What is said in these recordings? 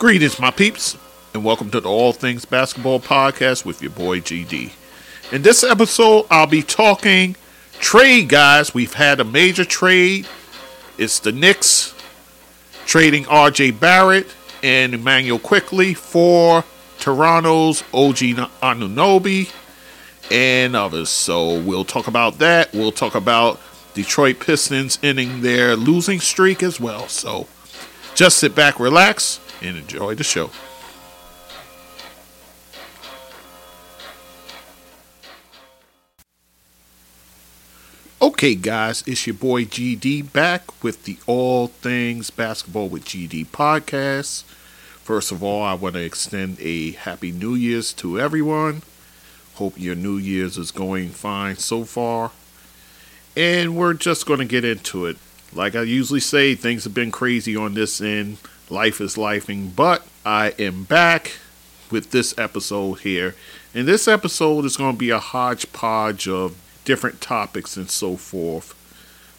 Greetings, my peeps, and welcome to the All Things Basketball Podcast with your boy GD. In this episode, I'll be talking trade, guys. We've had a major trade. It's the Knicks trading RJ Barrett and Immanuel Quickley for Toronto's OG Anunoby and others. So we'll talk about that. We'll talk about Detroit Pistons ending their losing streak as well. So just sit back, relax, and enjoy the show. Okay, guys, it's your boy GD back with the All Things Basketball with GD podcast. First of all, I want to extend a happy New Year's to everyone. Hope your New Year's is going fine so far. And we're just going to get into it. Like I usually say, things have been crazy on this end. Life is lifing, but I am back with this episode here. And this episode is going to be a hodgepodge of different topics and so forth.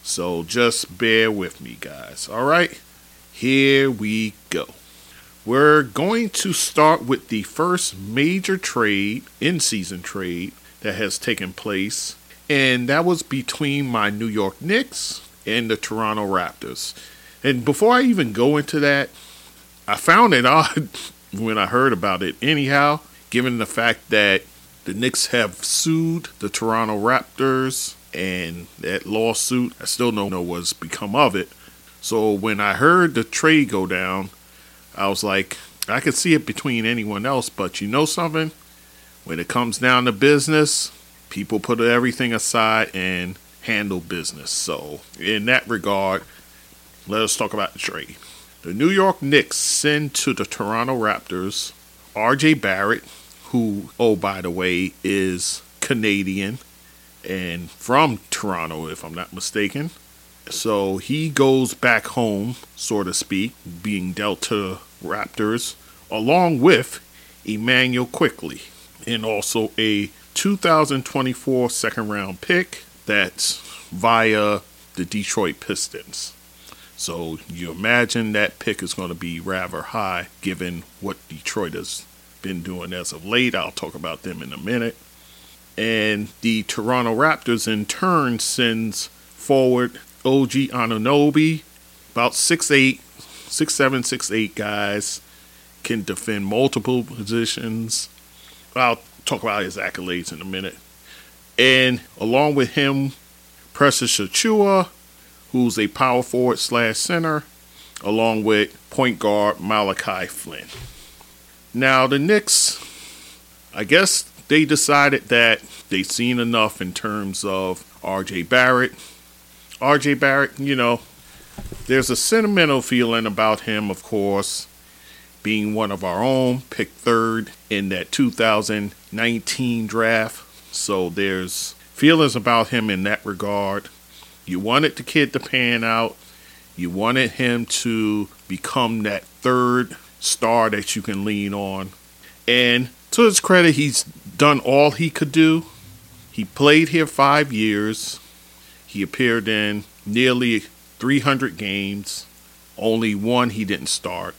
So just bear with me, guys. All right, here we go. We're going to start with the first major trade, in season trade, that has taken place. And that was between my New York Knicks and the Toronto Raptors. And before I even go into that, I found it odd when I heard about it, anyhow, given the fact that the Knicks have sued the Toronto Raptors and that lawsuit, I still don't know what's become of it. So when I heard the trade go down, I was like, I could see it between anyone else, but you know something? When it comes down to business, people put everything aside and handle business. So, in that regard, let us talk about the trade. The New York Knicks send to the Toronto Raptors RJ Barrett, who, oh, by the way, is Canadian and from Toronto, if I'm not mistaken. So he goes back home, so to speak, being dealt to Raptors, along with Immanuel Quickley, and also a 2024 second round pick that's via the Detroit Pistons. So you imagine that pick is going to be rather high given what Detroit has been doing as of late. I'll talk about them in a minute. And the Toronto Raptors in turn sends forward OG Anunoby, about 6'8, 6'7, 6'8 guys, can defend multiple positions. I'll talk about his accolades in a minute. And along with him, Precious Achiuwa, who's a power forward slash center, along with point guard Malachi Flynn. Now, the Knicks, I guess they decided that they've seen enough in terms of RJ Barrett. RJ Barrett, you know, there's a sentimental feeling about him, of course, being one of our own, picked third in that 2019 draft. So there's feelings about him in that regard. You wanted the kid to pan out. You wanted him to become that third star that you can lean on. And to his credit, he's done all he could do. He played here five years. He appeared in nearly 300 games. Only one he didn't start.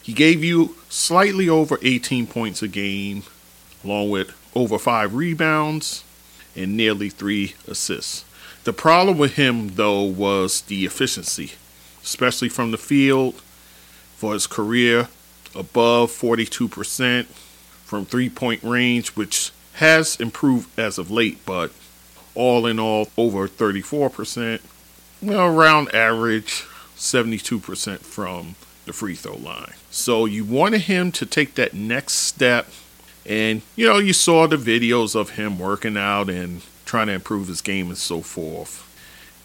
He gave you slightly over 18 points a game, along with over five rebounds and nearly three assists. The problem with him, though, was the efficiency, especially from the field for his career above 42% from three point range, which has improved as of late, but all in all, over 34%. Well, around average, 72% from the free throw line. So you wanted him to take that next step. And, you know, you saw the videos of him working out and trying to improve his game and so forth.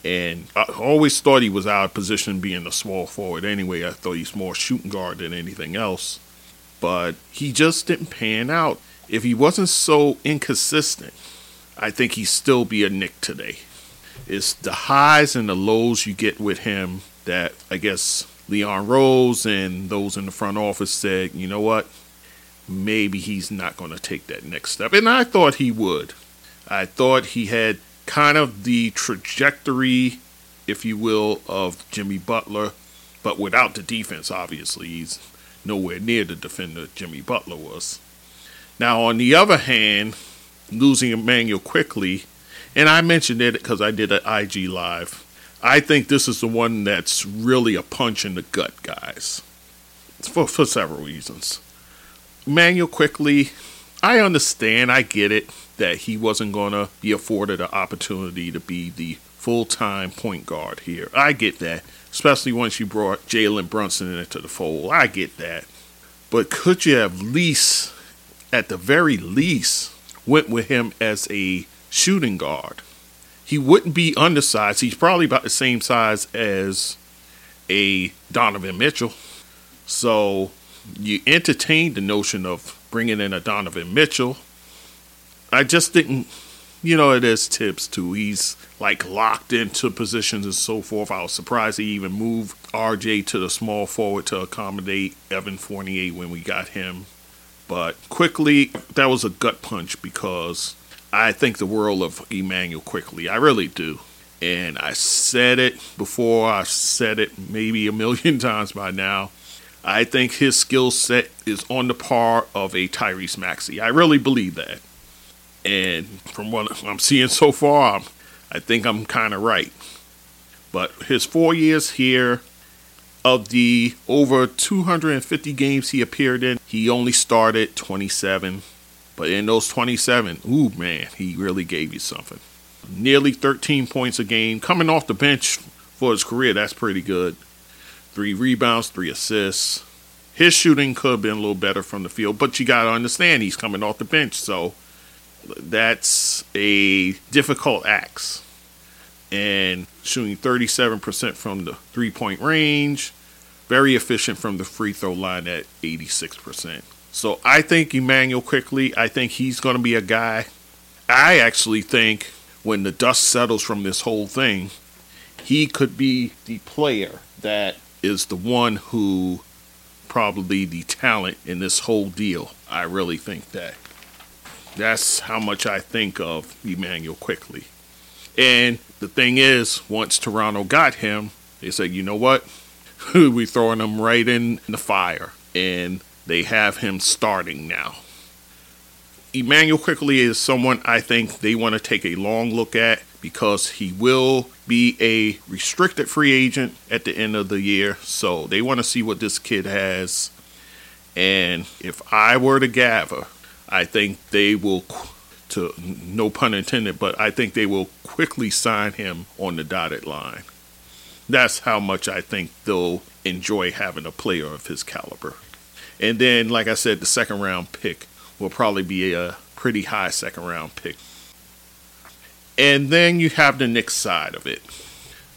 And I always thought he was out of position being a small forward anyway. I thought he's more shooting guard than anything else. But he just didn't pan out. If he wasn't so inconsistent, I think he'd still be a Knick today. It's the highs and the lows you get with him that I guess Leon Rose and those in the front office said, you know what? Maybe he's not going to take that next step. And I thought he would. I thought he had kind of the trajectory, if you will, of Jimmy Butler, but without the defense, obviously. He's nowhere near the defender Jimmy Butler was. Now, on the other hand, losing Immanuel Quickley, and I mentioned it because I did an IG live. I think this is the one that's really a punch in the gut, guys, for, for several reasons. Immanuel Quickley, I understand, I get it, that he wasn't going to be afforded an opportunity to be the full time point guard here. I get that, especially once you brought Jalen Brunson into the fold. I get that. But could you have least, at the very least, went with him as a shooting guard? He wouldn't be undersized. He's probably about the same size as a Donovan Mitchell. So you entertained the notion of bringing in a Donovan Mitchell. I just didn't, you know, it is Thibs too. He's like locked into positions and so forth. I was surprised he even moved RJ to the small forward to accommodate Evan Fournier when we got him. But Quickley, that was a gut punch because I think the world of Immanuel Quickley. I really do. And I said it before, I said it maybe a million times by now. I think his skill set is on the par of a Tyrese Maxey. I really believe that. And from what I'm seeing so far, I think I'm kind of right. But his four years here, of the over 250 games he appeared in, he only started 27. But in those 27, ooh man, he really gave you something. Nearly 13 points a game. Coming off the bench for his career, that's pretty good. Three rebounds, three assists. His shooting could have been a little better from the field, but you got to understand he's coming off the bench, so that's a difficult axe. And shooting 37% from the three point range, very efficient from the free throw line at 86%. So I think Immanuel Quickley, I think he's going to be a guy. I actually think when the dust settles from this whole thing, he could be the player that is the one who probably the talent in this whole deal. I really think that. That's how much I think of Immanuel Quickley. And the thing is, once Toronto got him, they said, you know what? we throwing him right in the fire. And they have him starting now. Immanuel Quickley is someone I think they want to take a long look at because he will be a restricted free agent at the end of the year. So they want to see what this kid has. And if I were to gather, I think they will, to no pun intended, but I think they will quickly sign him on the dotted line. That's how much I think they'll enjoy having a player of his caliber. And then, like I said, the second round pick will probably be a pretty high second round pick. And then you have the Knicks side of it.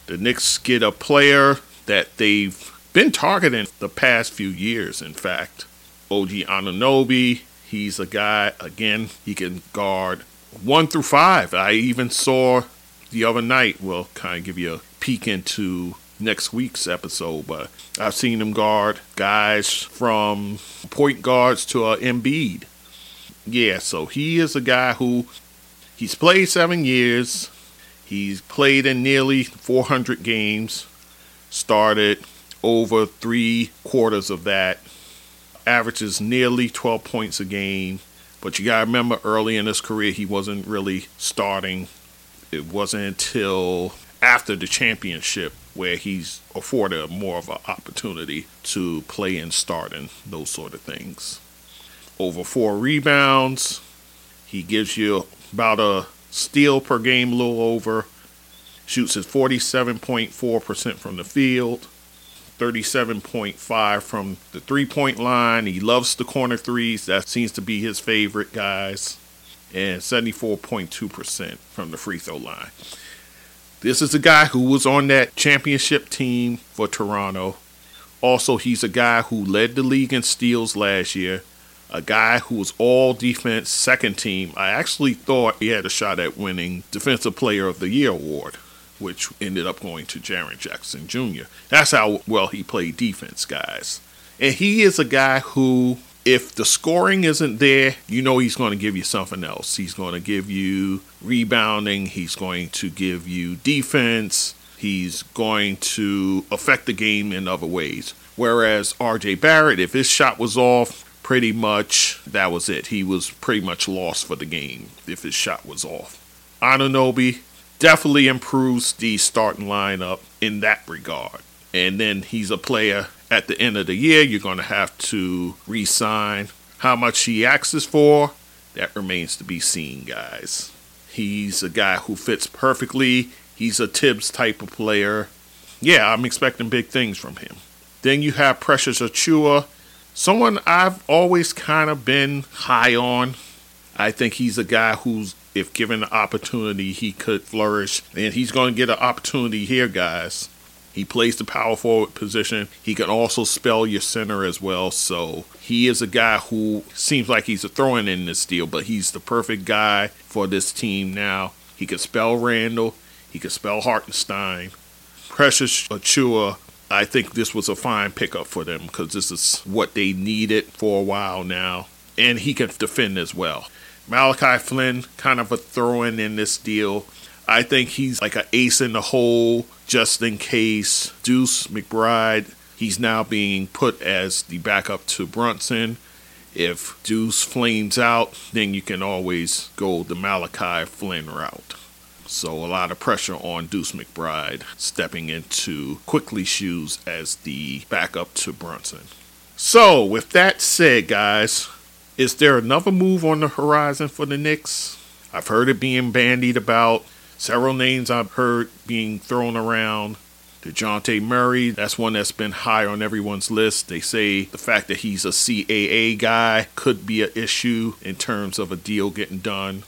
The Knicks get a player that they've been targeting the past few years, in fact. OG Anunoby, he's a guy, again, he can guard one through five. I even saw the other night, we'll kind of give you a peek into next week's episode, but I've seen him guard guys from point guards to uh, Embiid. Yeah, so he is a guy who he's played seven years. He's played in nearly 400 games, started over three quarters of that, averages nearly 12 points a game. But you got to remember early in his career, he wasn't really starting. It wasn't until after the championship where he's afforded more of an opportunity to play and start and those sort of things. Over four rebounds, he gives you about a steal per game, a little over. Shoots at 47.4% from the field, 37.5 from the three point line. He loves the corner threes. That seems to be his favorite guys. And 74.2% from the free throw line. This is a guy who was on that championship team for Toronto. Also, he's a guy who led the league in steals last year. A guy who was all defense, second team. I actually thought he had a shot at winning Defensive Player of the Year award, which ended up going to Jaren Jackson Jr. That's how well he played defense, guys. And he is a guy who if the scoring isn't there, you know he's going to give you something else. He's going to give you rebounding, he's going to give you defense. he's going to affect the game in other ways. Whereas RJ Barrett, if his shot was off, pretty much that was it. He was pretty much lost for the game if his shot was off. Anunoby definitely improves the starting lineup in that regard. And then he's a player at the end of the year you're going to have to re sign. How much he asks for, that remains to be seen, guys. He's a guy who fits perfectly. He's a Thibs type of player. Yeah, I'm expecting big things from him. Then you have Precious Achiuwa, someone I've always kind of been high on. I think he's a guy who's, if given the opportunity, he could flourish. And he's going to get an opportunity here, guys. He plays the power forward position. He can also spell your center as well. So he is a guy who seems like he's a throwing in this deal, but he's the perfect guy for this team now. He can spell Randle. He can spell Hartenstein. Precious Achiuwa, I think this was a fine pickup for them because this is what they needed for a while now. And he can defend as well. Malachi Flynn, kind of a throw in in this deal. I think he's like an ace in the hole just in case Deuce McBride, he's now being put as the backup to Brunson. If Deuce flames out, then you can always go the Malachi Flynn route. So a lot of pressure on Deuce McBride stepping into Quickley shoes as the backup to Brunson. So with that said, guys, is there another move on the horizon for the Knicks? I've heard it being bandied about. Several names I've heard being thrown around. DeJounte Murray, that's one that's been high on everyone's list. They say the fact that he's a CAA guy could be an issue in terms of a deal getting done.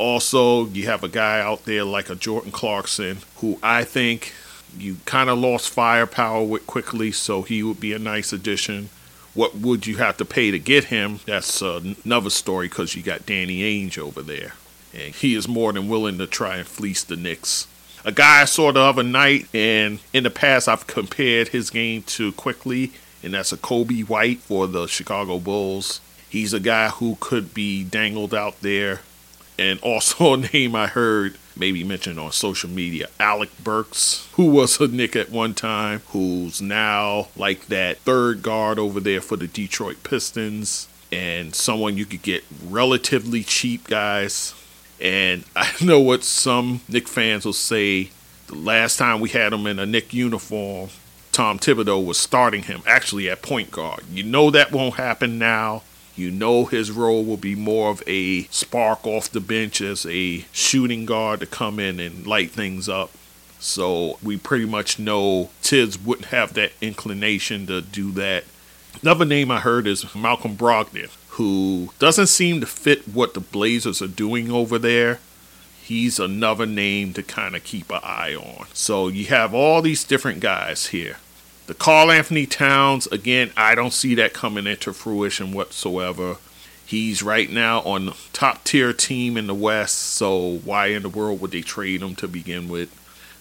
Also, you have a guy out there like a Jordan Clarkson, who I think you kind of lost firepower with Quickley, so he would be a nice addition. What would you have to pay to get him? That's another story because you got Danny Ainge over there and he is more than willing to try and fleece the Knicks. A guy I saw the other night, and in the past I've compared his game to Quickley, and that's a Coby White for the Chicago Bulls. He's a guy who could be dangled out there. And also a name I heard maybe mentioned on social media, Alec Burks, who was a Knick at one time, who's now like that third guard over there for the Detroit Pistons, and someone you could get relatively cheap, guys. And I know what some Knick fans will say. The last time we had him in a Knick uniform, Tom Thibodeau was starting him actually at point guard. You know that won't happen now. You know his role will be more of a spark off the bench as a shooting guard to come in and light things up. So we pretty much know Thibs wouldn't have that inclination to do that. Another name I heard is Malcolm Brogdon who doesn't seem to fit what the Blazers are doing over there. He's another name to kind of keep an eye on. So you have all these different guys here. The Karl Anthony Towns, again, I don't see that coming into fruition whatsoever. He's right now on top tier team in the West, so why in the world would they trade him to begin with?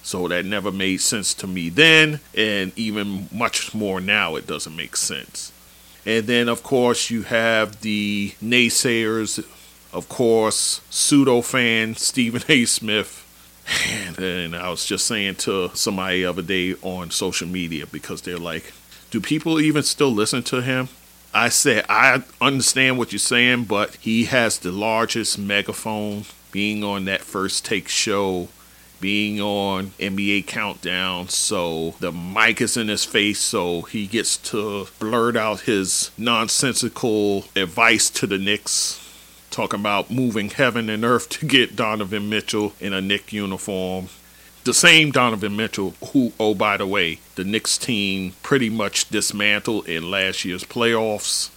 So that never made sense to me then, and even much more now, it doesn't make sense. And then, of course, you have the naysayers, of course, pseudo fan Stephen A. Smith. And I was just saying to somebody the other day on social media because they're like, do people even still listen to him? I said, I understand what you're saying, but he has the largest megaphone being on that first take show being on NBA Countdown, so the mic is in his face, so he gets to blurt out his nonsensical advice to the Knicks, talking about moving heaven and earth to get Donovan Mitchell in a Knick uniform. The same Donovan Mitchell, who, oh, by the way, the Knicks team pretty much dismantled in last year's playoffs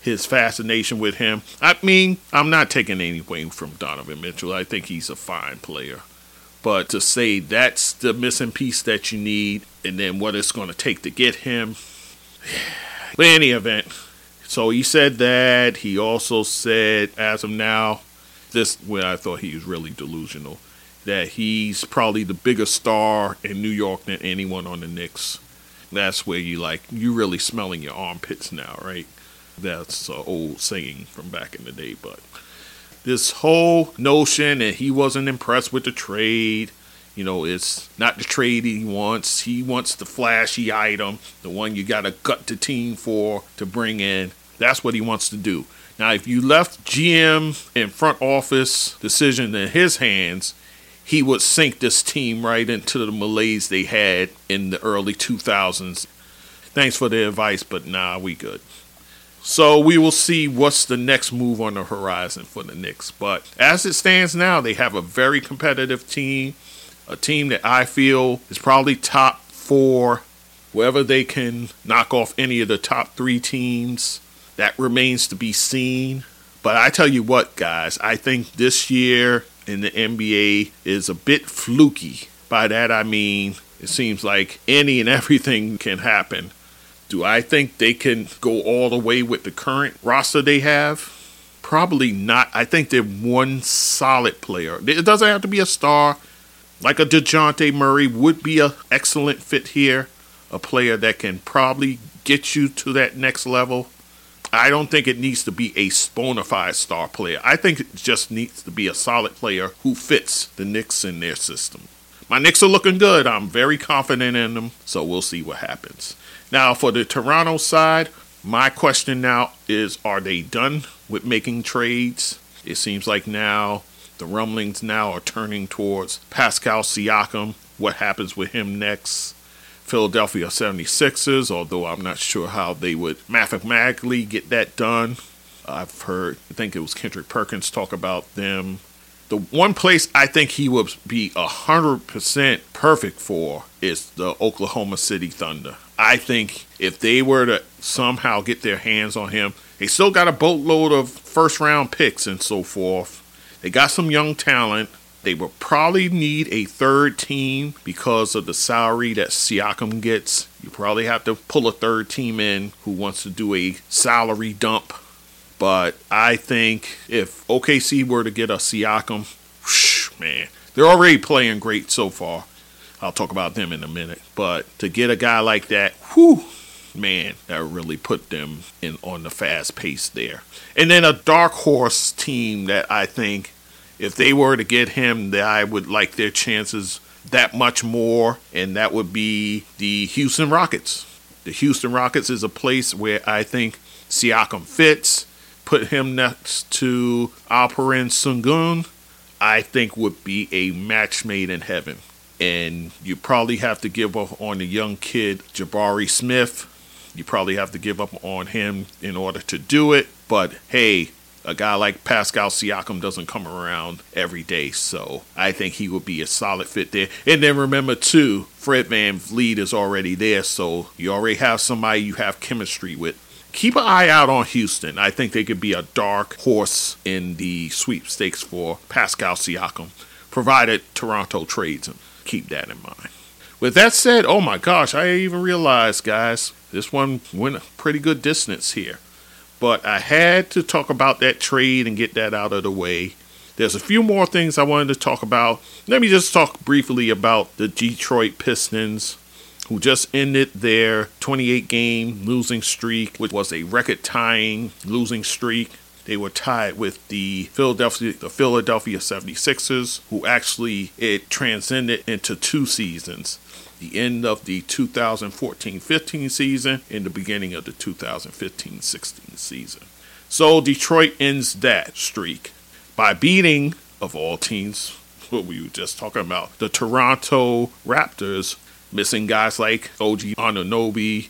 his fascination with him. I mean, I'm not taking anything from Donovan Mitchell. I think he's a fine player. But to say that's the missing piece that you need, and then what it's going to take to get him. In any event, so he said that. He also said, as of now, this where I thought he was really delusional, that he's probably the biggest star in New York than anyone on the Knicks. That's where you like you really smelling your armpits now, right? That's an old saying from back in the day, but this whole notion that he wasn't impressed with the trade. You know, it's not the trade he wants. He wants the flashy item, the one you got to gut the team for to bring in. That's what he wants to do. Now, if you left GM and front office decision in his hands, he would sink this team right into the malaise they had in the early 2000s. Thanks for the advice, but nah, we good. So we will see what's the next move on the horizon for the Knicks. But as it stands now, they have a very competitive team, a team that I feel is probably top four, whether they can knock off any of the top three teams. That remains to be seen. But I tell you what, guys, I think this year in the NBA is a bit fluky. By that I mean, it seems like any and everything can happen. Do I think they can go all the way with the current roster they have? Probably not. I think they're one solid player. It doesn't have to be a star. Like a DeJounte Murray would be an excellent fit here. A player that can probably get you to that next level. I don't think it needs to be a bona fide star player. I think it just needs to be a solid player who fits the Knicks in their system. My Knicks are looking good. I'm very confident in them, so we'll see what happens. Now, for the Toronto side, my question now is are they done with making trades? It seems like now the rumblings now are turning towards Pascal Siakam. What happens with him next? Philadelphia 76ers, although I'm not sure how they would mathematically get that done. I've heard, I think it was Kendrick Perkins talk about them the one place I think he would be 100% perfect for is the Oklahoma City Thunder. I think if they were to somehow get their hands on him, they still got a boatload of first round picks and so forth. They got some young talent. They will probably need a third team because of the salary that Siakam gets. You probably have to pull a third team in who wants to do a salary dump but I think if OKC were to get a Siakam, whoosh, man, they're already playing great so far. I'll talk about them in a minute. But to get a guy like that, whew, man, that really put them in on the fast pace there. And then a dark horse team that I think if they were to get him, I would like their chances that much more, and that would be the Houston Rockets. The Houston Rockets is a place where I think Siakam fits put him next to Alperen Sengun, I think would be a match made in heaven. And you probably have to give up on the young kid Jabari Smith. You probably have to give up on him in order to do it. But hey, a guy like Pascal Siakam doesn't come around every day, so I think he would be a solid fit there. And then remember too, Fred Van VanVleet is already there, so you already have somebody you have chemistry with keep an eye out on Houston. I think they could be a dark horse in the sweepstakes for Pascal Siakam, provided Toronto trades him. Keep that in mind. With that said, oh my gosh, I even realized, guys, this one went a pretty good distance here. But I had to talk about that trade and get that out of the way. There's a few more things I wanted to talk about. Let me just talk briefly about the Detroit Pistons who just ended their 28 game losing streak, which was a record tying losing streak. They were tied with the Philadelphia the Philadelphia 76ers, who actually it transcended into two seasons. The end of the 2014-15 season and the beginning of the 2015-16 season. So Detroit ends that streak by beating, of all teams, what we were just talking about, the Toronto Raptors missing guys like OG Anunoby,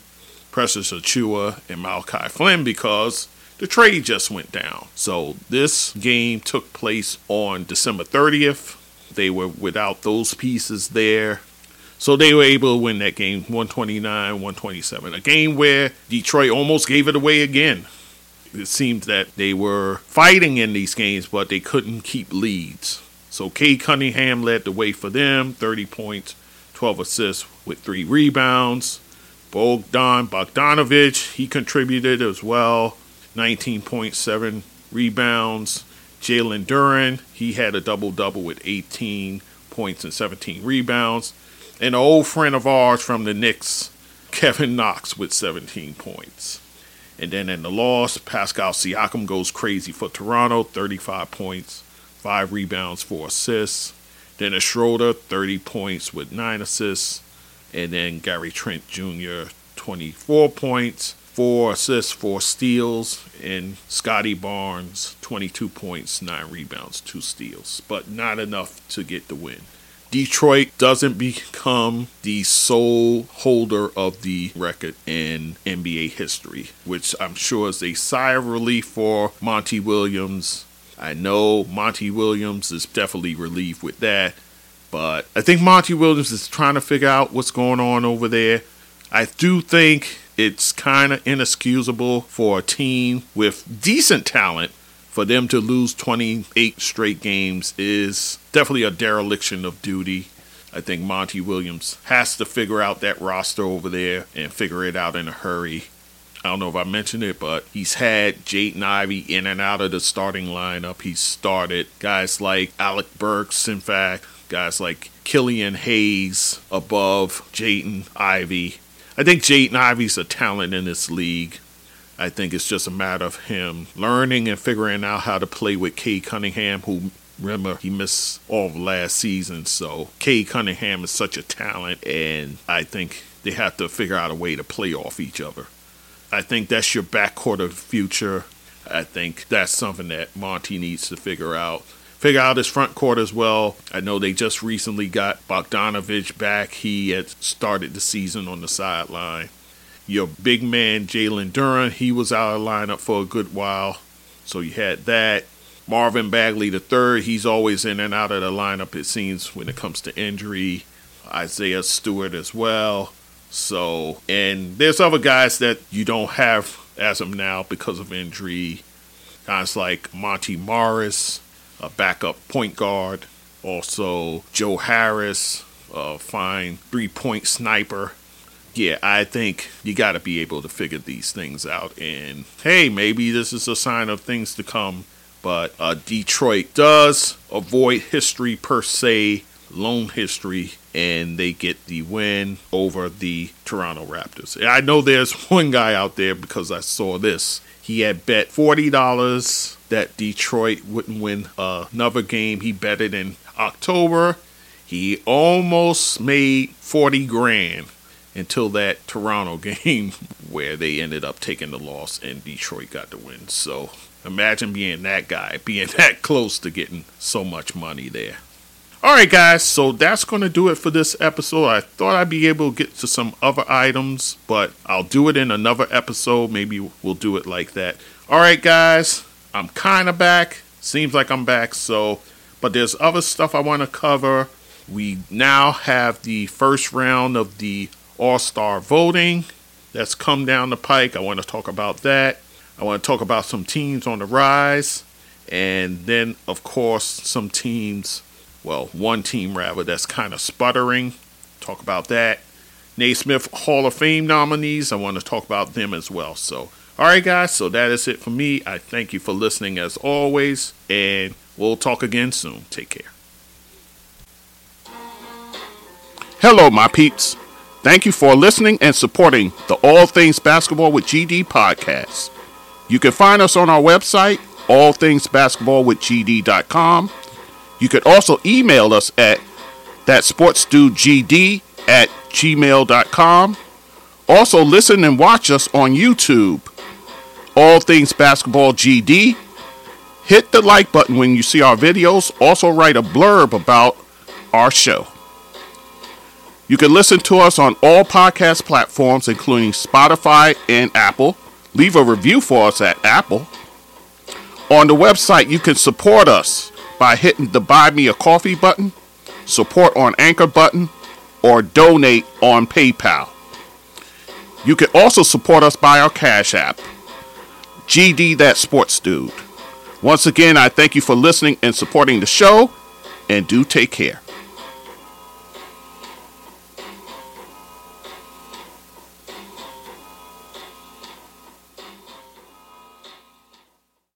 Precious Achiuwa, and Malachi Flynn because the trade just went down. So this game took place on December 30th. They were without those pieces there. So they were able to win that game 129 127. A game where Detroit almost gave it away again. It seems that they were fighting in these games, but they couldn't keep leads. So Cade Cunningham led the way for them, 30 points, 12 assists with three rebounds. Bojan Bogdanovic, he contributed as well, 19.7 rebounds. Jalen Duren, he had a double double with 18 points and 17 rebounds. An old friend of ours from the Knicks, Kevin Knox, with 17 points. And then in the loss, Pascal Siakam goes crazy for Toronto, 35 points, 5 rebounds, 4 assists. Dennis Schroeder, 30 points with 9 assists. And then Gary Trent Jr., 24 points, 4 assists, 4 steals. And Scottie Barnes, 22 points, 9 rebounds, 2 steals. But not enough to get the win. Detroit doesn't become the sole holder of the record in NBA history, which I'm sure is a sigh of relief for Monty Williams. I know Monty Williams is definitely relieved with that, but I think Monty Williams is trying to figure out what's going on over there. I do think it's kind of inexcusable for a team with decent talent for them to lose 28 straight games is definitely a dereliction of duty. I think Monty Williams has to figure out that roster over there and figure it out in a hurry. I don't know if I mentioned it, but he's had Jaden Ivey in and out of the starting lineup. He's started guys like Alec Burks, in fact, guys like Killian Hayes above Jaden Ivey. I think Jaden Ivey's a talent in this league. I think it's just a matter of him learning and figuring out how to play with Cade Cunningham, who remember he missed all of last season. So Cade Cunningham is such a talent, and I think they have to figure out a way to play off each other. I think that's your backcourt of the future. I think that's something that Monty needs to figure out. Figure out his front court as well. I know they just recently got Bogdanovic back. He had started the season on the sideline. Your big man, Jalen Duren, he was out of lineup for a good while. So you had that. Marvin Bagley III, he's always in and out of the lineup, it seems, when it comes to injury. Isaiah Stewart as well. So, and there's other guys that you don't have as of now because of injury. Guys like Monte Morris, a backup point guard. Also, Joe Harris, a fine three point sniper yeah, I think you got to be able to figure these things out. And hey, maybe this is a sign of things to come. But uh, Detroit does avoid history per se, lone history, and they get the win over the Toronto Raptors. And I know there's one guy out there because I saw this. He had bet $40 that Detroit wouldn't win uh, another game. He bet it in October. He almost made 40 grand until that Toronto game where they ended up taking the loss and Detroit got the win. So imagine being that guy, being that close to getting so much money there. All right, guys, so that's going to do it for this episode. I thought I'd be able to get to some other items, but I'll do it in another episode. Maybe we'll do it like that. All right, guys, I'm kind of back. Seems like I'm back, so, but there's other stuff I want to cover. We now have the first round of the all Star voting that's come down the pike. I want to talk about that. I want to talk about some teams on the rise. And then, of course, some teams, well, one team rather, that's kind of sputtering. Talk about that. Naismith Hall of Fame nominees, I want to talk about them as well. So, all right, guys, so that is it for me. I thank you for listening as always, and we'll talk again soon. Take care. Hello, my peeps. Thank you for listening and supporting the All Things Basketball with GD podcast. You can find us on our website, allthingsbasketballwithgd.com. You can also email us at thatsportsdudegd at gmail.com. Also, listen and watch us on YouTube, All Things Basketball GD. Hit the like button when you see our videos. Also, write a blurb about our show. You can listen to us on all podcast platforms, including Spotify and Apple. Leave a review for us at Apple. On the website, you can support us by hitting the Buy Me a Coffee button, support on Anchor button, or donate on PayPal. You can also support us by our Cash App, GD That Sports Dude. Once again, I thank you for listening and supporting the show, and do take care.